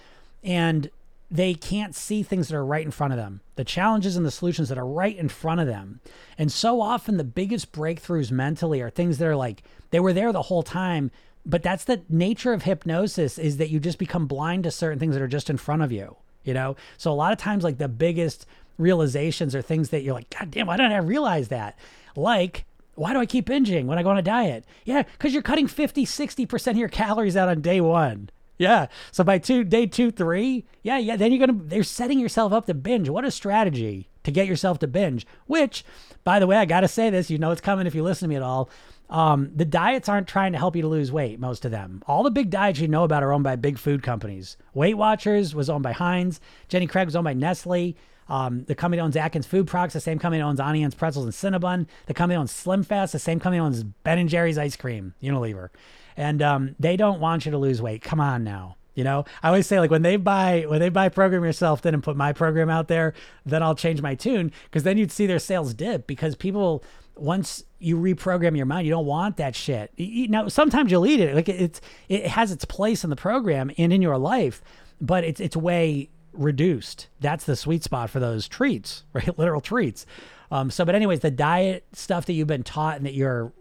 And they can't see things that are right in front of them, the challenges and the solutions that are right in front of them. And so often, the biggest breakthroughs mentally are things that are like they were there the whole time. But that's the nature of hypnosis is that you just become blind to certain things that are just in front of you, you know? So a lot of times, like the biggest realizations are things that you're like, God damn, why didn't I realize that? Like, why do I keep binging when I go on a diet? Yeah, because you're cutting 50, 60% of your calories out on day one. Yeah. So by two day two, three, yeah, yeah, then you're gonna they're setting yourself up to binge. What a strategy to get yourself to binge. Which, by the way, I gotta say this, you know it's coming if you listen to me at all. Um, the diets aren't trying to help you to lose weight, most of them. All the big diets you know about are owned by big food companies. Weight Watchers was owned by Heinz. Jenny Craig was owned by Nestle. Um, the company owns Atkins Food Products. The same company owns Auntie Anne's Pretzels and Cinnabon. The company owns Slim Fast. The same company owns Ben and Jerry's Ice Cream, Unilever. And um, they don't want you to lose weight. Come on now. You know, I always say like when they buy when they buy Program Yourself Thin and put my program out there, then I'll change my tune because then you'd see their sales dip because people once you reprogram your mind, you don't want that shit. You, now sometimes you'll eat it like it's it has its place in the program and in your life, but it's it's way reduced. That's the sweet spot for those treats, right? Literal treats. Um, so, but anyways, the diet stuff that you've been taught and that you're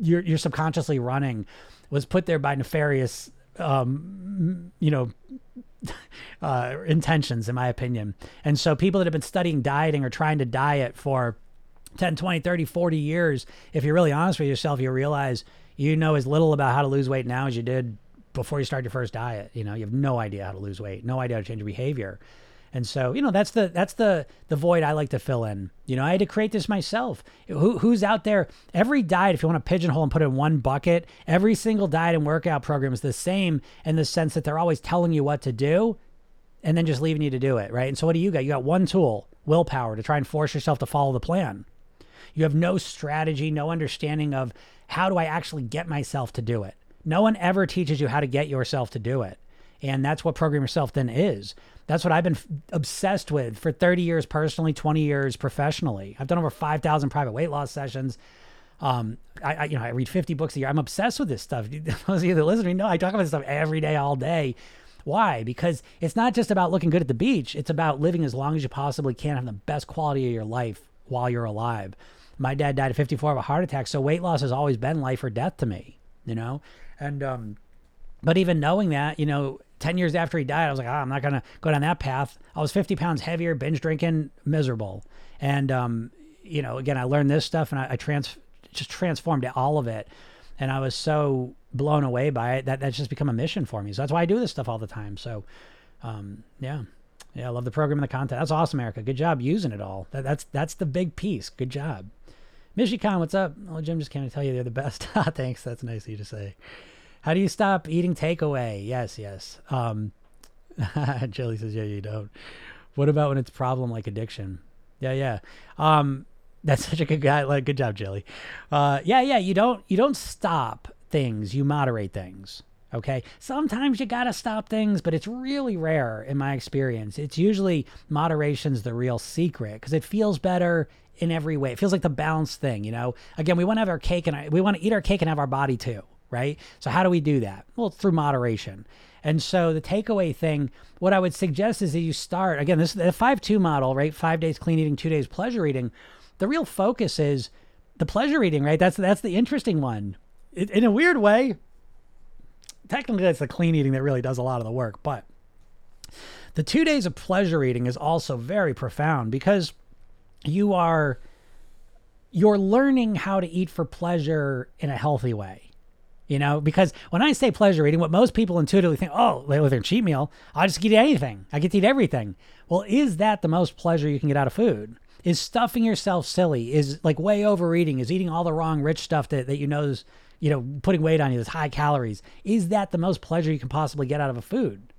you're you're subconsciously running was put there by nefarious um, you know, uh, intentions, in my opinion. And so people that have been studying dieting or trying to diet for 10, 20, 30, 40 years, if you're really honest with yourself, you realize you know as little about how to lose weight now as you did before you start your first diet. You know, you have no idea how to lose weight, no idea how to change your behavior. And so, you know, that's the that's the the void I like to fill in. You know, I had to create this myself. Who, who's out there? Every diet, if you want to pigeonhole and put it in one bucket, every single diet and workout program is the same in the sense that they're always telling you what to do, and then just leaving you to do it, right? And so, what do you got? You got one tool, willpower, to try and force yourself to follow the plan. You have no strategy, no understanding of how do I actually get myself to do it. No one ever teaches you how to get yourself to do it. And that's what Program Yourself Thin is. That's what I've been f- obsessed with for 30 years personally, 20 years professionally. I've done over 5,000 private weight loss sessions. Um, I, I, you know, I read 50 books a year. I'm obsessed with this stuff. Those of you that listen know I talk about this stuff every day, all day. Why? Because it's not just about looking good at the beach. It's about living as long as you possibly can, having the best quality of your life while you're alive. My dad died at 54 of a heart attack, so weight loss has always been life or death to me. You know, and um, but even knowing that, you know, 10 years after he died, I was like, oh, I'm not going to go down that path. I was 50 pounds heavier, binge drinking, miserable. And, um, you know, again, I learned this stuff and I, I trans just transformed all of it. And I was so blown away by it that that's just become a mission for me. So that's why I do this stuff all the time. So, um, yeah. Yeah, I love the program and the content. That's awesome, Erica. Good job using it all. That, that's that's the big piece. Good job. Michicon, what's up? Well, Jim just came to tell you they're the best. Thanks. That's nice of you to say. How do you stop eating takeaway? Yes, yes. Um, Jelly says, yeah, you don't. What about when it's problem like addiction? Yeah, yeah. Um, that's such a good guy. Like, good job, Jelly. Uh, yeah, yeah. You don't you don't stop things. You moderate things. Okay. Sometimes you gotta stop things, but it's really rare in my experience. It's usually moderation's the real secret because it feels better in every way. It feels like the balanced thing. You know. Again, we want to have our cake and we want to eat our cake and have our body too right? So how do we do that? Well, through moderation. And so the takeaway thing, what I would suggest is that you start again. This is the five two model, right? Five days clean eating, two days pleasure eating. The real focus is the pleasure eating, right? That's that's the interesting one. It, in a weird way, technically that's the clean eating that really does a lot of the work, but the two days of pleasure eating is also very profound because you are you're learning how to eat for pleasure in a healthy way you know, because when I say pleasure eating, what most people intuitively think, oh, with their cheat meal, I just eat anything. I get to eat everything. Well, is that the most pleasure you can get out of food? Is stuffing yourself silly? Is like way overeating? Is eating all the wrong rich stuff that, that you know is, you know, putting weight on you, that's high calories? Is that the most pleasure you can possibly get out of a food?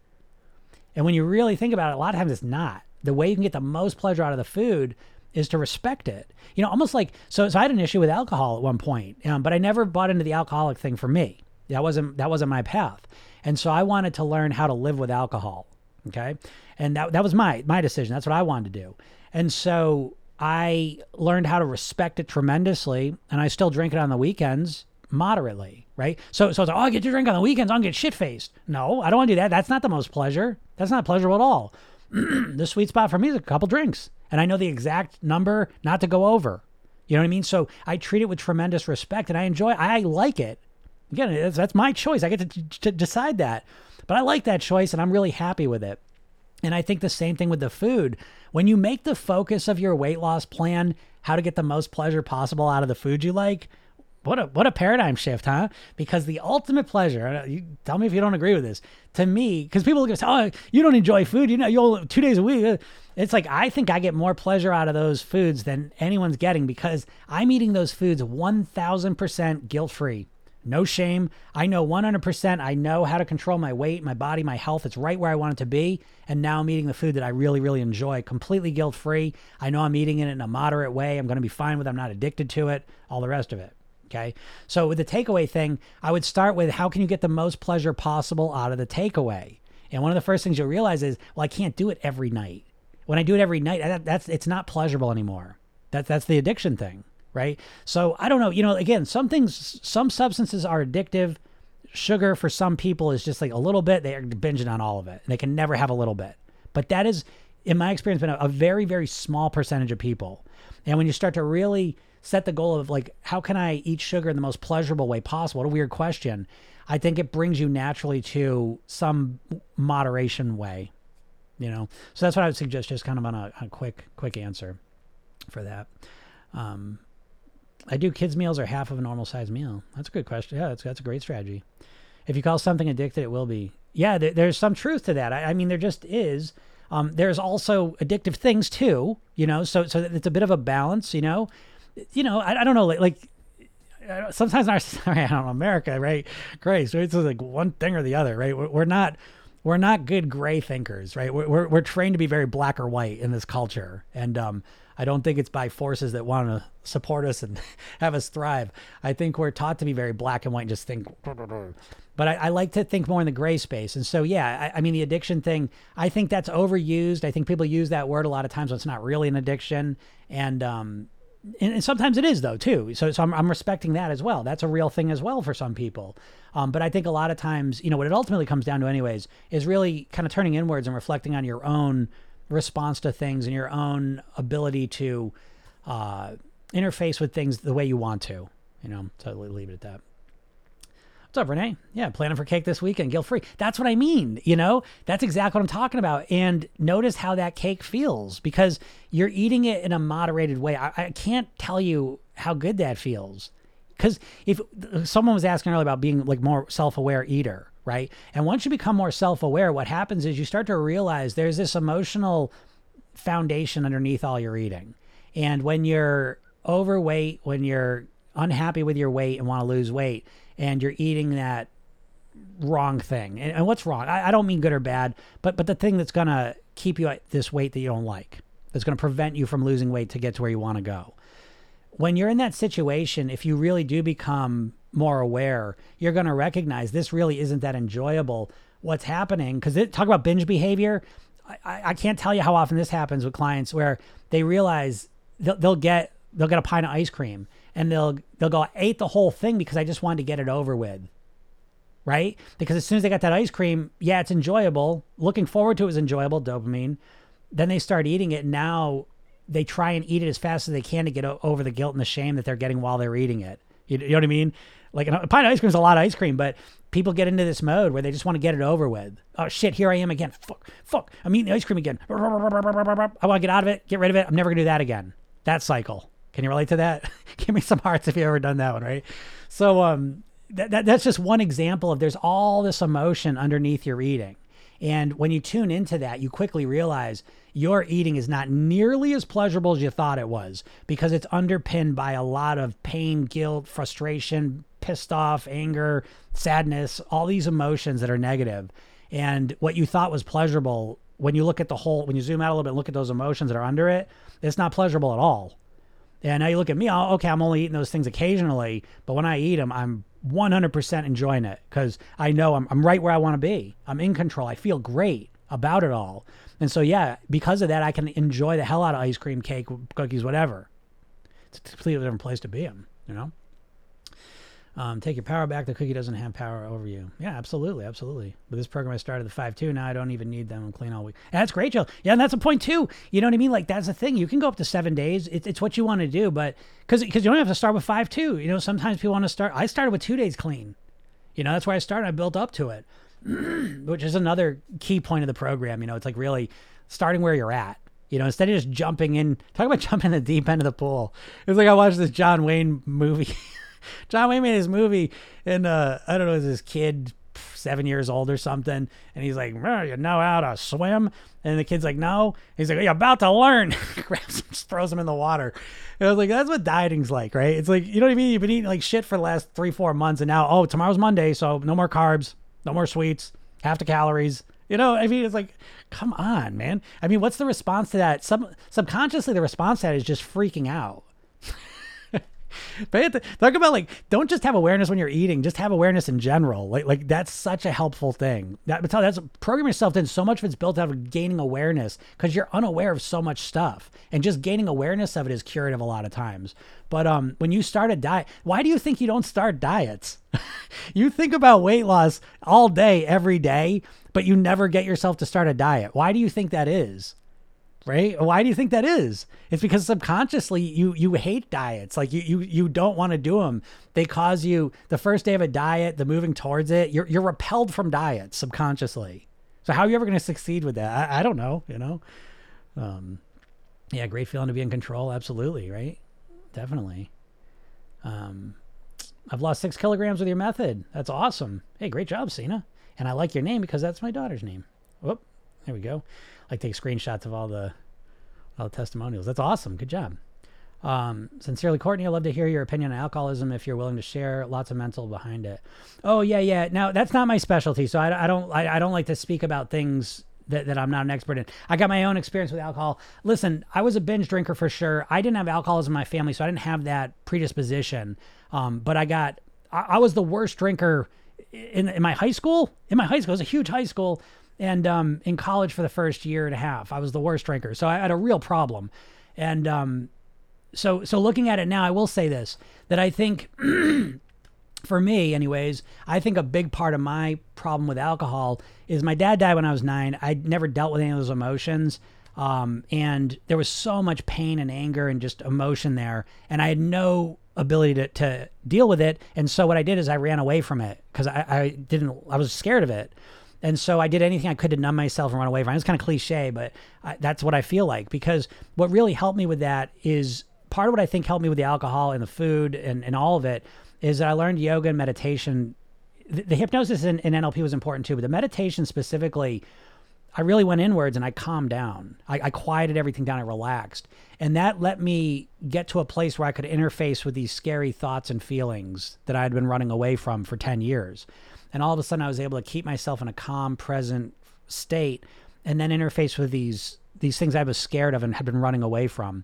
And when you really think about it, a lot of times it's not. The way you can get the most pleasure out of the food is to respect it. You know, almost like so. So I had an issue with alcohol at one point, um, but I never bought into the alcoholic thing for me. That wasn't that wasn't my path, and so I wanted to learn how to live with alcohol. Okay, and that that was my my decision. That's what I wanted to do, and so I learned how to respect it tremendously, and I still drink it on the weekends moderately, right? So, so it's like, oh, I get to drink on the weekends, I'll get shit faced. No, I don't want to do that. That's not the most pleasure. That's not pleasurable at all. the sweet spot for me is a couple drinks and I know the exact number not to go over. You know what I mean? So I treat it with tremendous respect and I enjoy I like it. Again, that's my choice. I get to, to decide that. But I like that choice and I'm really happy with it. And I think the same thing with the food. When you make the focus of your weight loss plan how to get the most pleasure possible out of the food you like, what a what a paradigm shift, huh? Because the ultimate pleasure, you tell me if you don't agree with this. To me, because people look at oh, you don't enjoy food, you know, you'll two days a week. It's like I think I get more pleasure out of those foods than anyone's getting because I'm eating those foods 1000% guilt free. No shame. I know 100%. I know how to control my weight, my body, my health. It's right where I want it to be. And now I'm eating the food that I really, really enjoy, completely guilt free. I know I'm eating it in a moderate way. I'm going to be fine with it. I'm not addicted to it, all the rest of it. Okay. So with the takeaway thing, I would start with how can you get the most pleasure possible out of the takeaway? And one of the first things you'll realize is, well, I can't do it every night. When I do it every night, that, that's it's not pleasurable anymore. That, that's the addiction thing right? So I don't know. You know, again, some things, some substances are addictive. Sugar for some people is just like a little bit. They are binging on all of it. They can never have a little bit. But that is, in my experience, been a, a very, very small percentage of people. And when you start to really set the goal of like, how can I eat sugar in the most pleasurable way possible? What a weird question. I think it brings you naturally to some moderation way, you know. So that's what I would suggest, just kind of on a, a quick, quick answer for that. Um, I do kids' meals are half of a normal size meal. That's a good question. Yeah, that's, that's a great strategy. If you call something addicted, it will be. Yeah, there, there's some truth to that. I, I mean, there just is. Um, there's also addictive things too, you know. So so it's a bit of a balance, you know. You know, I, I don't know, like, like sometimes in our sorry, I don't know, America, right? Grace, right? It's like one thing or the other, right? We're, we're not we're not good gray thinkers, right? We're, we're, we're trained to be very black or white in this culture, and um, I don't think it's by forces that want to support us and have us thrive. I think we're taught to be very black and white and just think. But I, I like to think more in the gray space. And so, yeah, I, I, mean, the addiction thing, I think that's overused. I think people use that word a lot of times when it's not really an addiction. And, um, and, and sometimes it is though too. So, so I'm, I'm respecting that as well. That's a real thing as well for some people. Um, but I think a lot of times, you know, what it ultimately comes down to, anyways, is really kind of turning inwards and reflecting on your own response to things and your own ability to uh, interface with things the way you want to. You know, so leave it at that. What's up, Renee? Yeah, planning for cake this weekend, guilt free. That's what I mean. You know, that's exactly what I'm talking about. And notice how that cake feels because you're eating it in a moderated way. I, I can't tell you how good that feels. Because if someone was asking earlier about being like more self aware eater, right? And once you become more self aware, what happens is you start to realize there's this emotional foundation underneath all your eating. And when you're overweight, when you're unhappy with your weight and want to lose weight, and you're eating that wrong thing. And, and what's wrong? I, I, don't mean good or bad, but but the thing that's gonna keep you at this weight that you don't like, that's gonna prevent you from losing weight to get to where you want to go. When you're in that situation, if you really do become more aware, you're to recognize this really isn't that enjoyable. What's happening? Because talk about binge behavior. I, I can't tell you how often this happens with clients where they realize they'll, they'll get they'll get a pint of ice cream and they'll they'll go I ate the whole thing because I just wanted to get it over with. Right? Because as soon as they got that ice cream, yeah, it's enjoyable. Looking forward to it is enjoyable, dopamine. Then they start eating it. Now they try and eat it as fast as they can to get over the guilt and the shame that they're getting while they're eating it. You, you know what I mean? Like a pint of ice cream is a lot of ice cream, but people get into this mode where they just want to get it over with. Oh shit, here I am again. Fuck, fuck. I'm eating the ice cream again. I want to get out of it, get rid of it. I'm never gonna do that again. That cycle. Can you relate to that? Give me some hearts if you ever done that one, right? So um, that, that that's just one example of there's all this emotion underneath your eating. And when you tune into that, you quickly realize your eating is not nearly as pleasurable as you thought it was because it's underpinned by a lot of pain, guilt, frustration, pissed off, anger, sadness, all these emotions that are negative. And what you thought was pleasurable, when you look at the whole, when you zoom out a little bit and look at those emotions that are under it, it's not pleasurable at all. And now you look at me, oh, okay, I'm only eating those things occasionally, but when I eat them, I'm 100% enjoying it because I know I'm, I'm right where I want to be. I'm in control. I feel great about it all. And so, yeah, because of that, I can enjoy the hell out of ice cream, cake, cookies, whatever. It's a completely different place to be in, you know? Um, take your power back. The cookie doesn't have power over you. Yeah, absolutely, absolutely. With this program, I started the five two. Now I don't even need them. I'm clean all week. And that's great, Joe. Yeah, and that's a point too. You know what I mean? Like that's the thing. You can go up to seven days. It, it's what you want to do, but because because you don't have to start with five two. You know, sometimes people want to start. I started with two days clean. You know, that's where I started. I built up to it, which is another key point of the program. You know, it's like really starting where you're at. You know, instead of just jumping in, talk about jumping in the deep end of the pool. It's like I watched this John Wayne movie. John Wayne made his movie, and uh, I don't know, was this kid seven years old or something, and he's like, "You know how to swim?" And the kid's like, "No." He's like, "You're about to learn." Grabs him, throws him in the water. And I was like, "That's what dieting's like, right? It's like you know what I mean. You've been eating like shit for the last three, four months, and now, oh, tomorrow's Monday, so no more carbs, no more sweets, half the calories." You know, I mean, it's like, come on, man. I mean, what's the response to that? Sub- subconsciously, the response to that is just freaking out. talk about like don't just have awareness when you're eating just have awareness in general. Like like that's such a helpful thing. That but that's Program Yourself Thin so much of it's built out of gaining awareness because you're unaware of so much stuff and just gaining awareness of it is curative a lot of times. But um when you start a diet why do you think you don't start diets? You think about weight loss all day every day but you never get yourself to start a diet. Why do you think that is right? Why do you think that is? It's because subconsciously you you hate diets. Like you you you don't want to do them. They cause you the first day of a diet, the moving towards it. You're you're repelled from diets subconsciously. So how are you ever going to succeed with that? I, I don't know. You know. Um, yeah, great feeling to be in control. Absolutely, right? Definitely. Um, I've lost six kilograms with your method. That's awesome. Hey, great job, Cena. And I like your name because that's my daughter's name. Whoop. There we go like take screenshots of all the all the testimonials. That's awesome. Good job. Um, sincerely, Courtney, I'd love to hear your opinion on alcoholism if you're willing to share. Lots of mental behind it. Oh yeah, yeah. Now that's not my specialty, so I, I don't I, I don't like to speak about things that, that I'm not an expert in. I got my own experience with alcohol. Listen, I was a binge drinker for sure. I didn't have alcoholism in my family, so I didn't have that predisposition. Um, but I got I, I was the worst drinker in, in my high school. In my high school, it was a huge high school and um, in college for the first year and a half, I was the worst drinker. So I had a real problem. And um, so, so looking at it now, I will say this that I think, for me, anyways, I think a big part of my problem with alcohol is my dad died when I was nine. I never dealt with any of those emotions. Um, and there was so much pain and anger and just emotion there. And I had no ability to, to deal with it. And so what I did is I ran away from it because I, I didn't, I was scared of it. And so I did anything I could to numb myself and run away from it. It's kind of cliche, but I, that's what I feel like because what really helped me with that is part of what I think helped me with the alcohol and the food and, and all of it is that I learned yoga and meditation. The, the hypnosis in, in NLP was important too, but the meditation specifically, I really went inwards and I calmed down. I, I quieted everything down. I relaxed. And that let me get to a place where I could interface with these scary thoughts and feelings that I had been running away from for 10 years and all of a sudden I was able to keep myself in a calm, present state, and then interface with these these things I was scared of and had been running away from.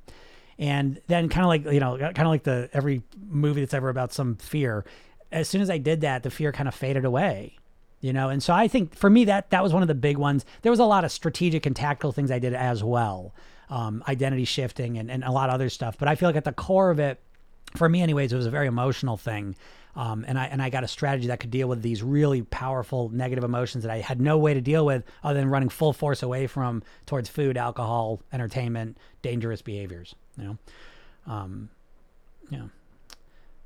And then kind of like you know, kind of like the every movie that's ever about some fear. As soon as I did that, the fear kind of faded away you know and so i think for me that that was one of the big ones there was a lot of strategic and tactical things i did as well um, identity shifting and, and a lot of other stuff but i feel like at the core of it for me anyways it was a very emotional thing um, and I and I got a strategy that could deal with these really powerful negative emotions that I had no way to deal with other than running full force away from towards food, alcohol, entertainment, dangerous behaviors. You know, um, yeah.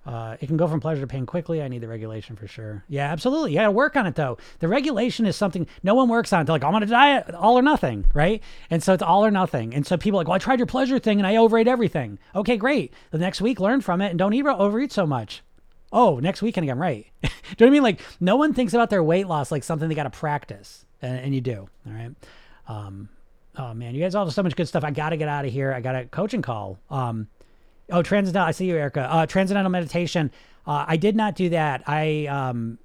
Uh, it can go from pleasure to pain quickly. I need the regulation for sure. Yeah, absolutely. You got to work on it though. The regulation is something no one works on. They're like, I'm on a diet, all or nothing, right? And so it's all or nothing. And so people are like, well, I tried your pleasure thing and I overate everything. Okay, great. The next week, learn from it and don't eat overeat so much oh, next weekend again, right? do you know what I mean? Like, no one thinks about their weight loss like something they got to practice, and, and, you do. All right. Um, oh man, you guys all have so much good stuff. I got to get out of here. I got a coaching call. Um, oh, transcendental. I see you, Erica. Uh, transcendental meditation. Uh, I did not do that. I um,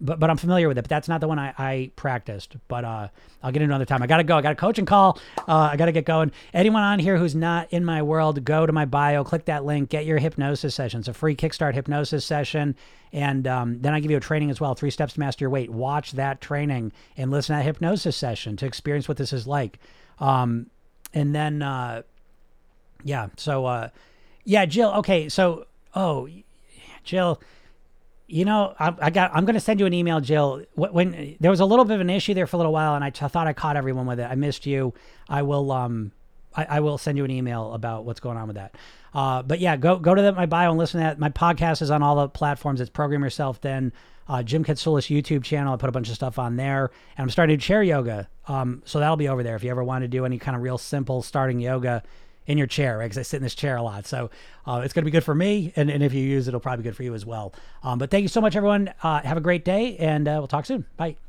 but but I'm familiar with it. But that's not the one I, I practiced. But uh, I'll get into another time. I gotta go. I got a coaching call. Uh, I gotta get going. Anyone on here who's not in my world, go to my bio, click that link, get your hypnosis session. It's a free Kickstart hypnosis session, and um, then I give you a training as well. Three steps to master your weight. Watch that training and listen to that hypnosis session to experience what this is like. Um, and then uh, yeah. So uh, yeah, Jill. Okay. So oh, Jill you know, I, I got. I'm going to send you an email, Jill. When, when, there was a little bit of an issue there for a little while, and I, t- thought I caught everyone with it. I missed you. I will. Um, I, I, will send you an email about what's going on with that. Uh, but yeah, go go to the, my bio and listen to that. My podcast is on all the platforms. It's Program Yourself Thin uh, Jim Katsoulis YouTube channel. I put a bunch of stuff on there, and I'm starting to do chair yoga. Um, so that'll be over there if you ever want to do any kind of real simple starting yoga in your chair, right? Because I sit in this chair a lot. So uh, it's going to be good for me. And, and if you use it, it'll probably be good for you as well. Um, but thank you so much, everyone. Uh, have a great day, and uh, we'll talk soon. Bye.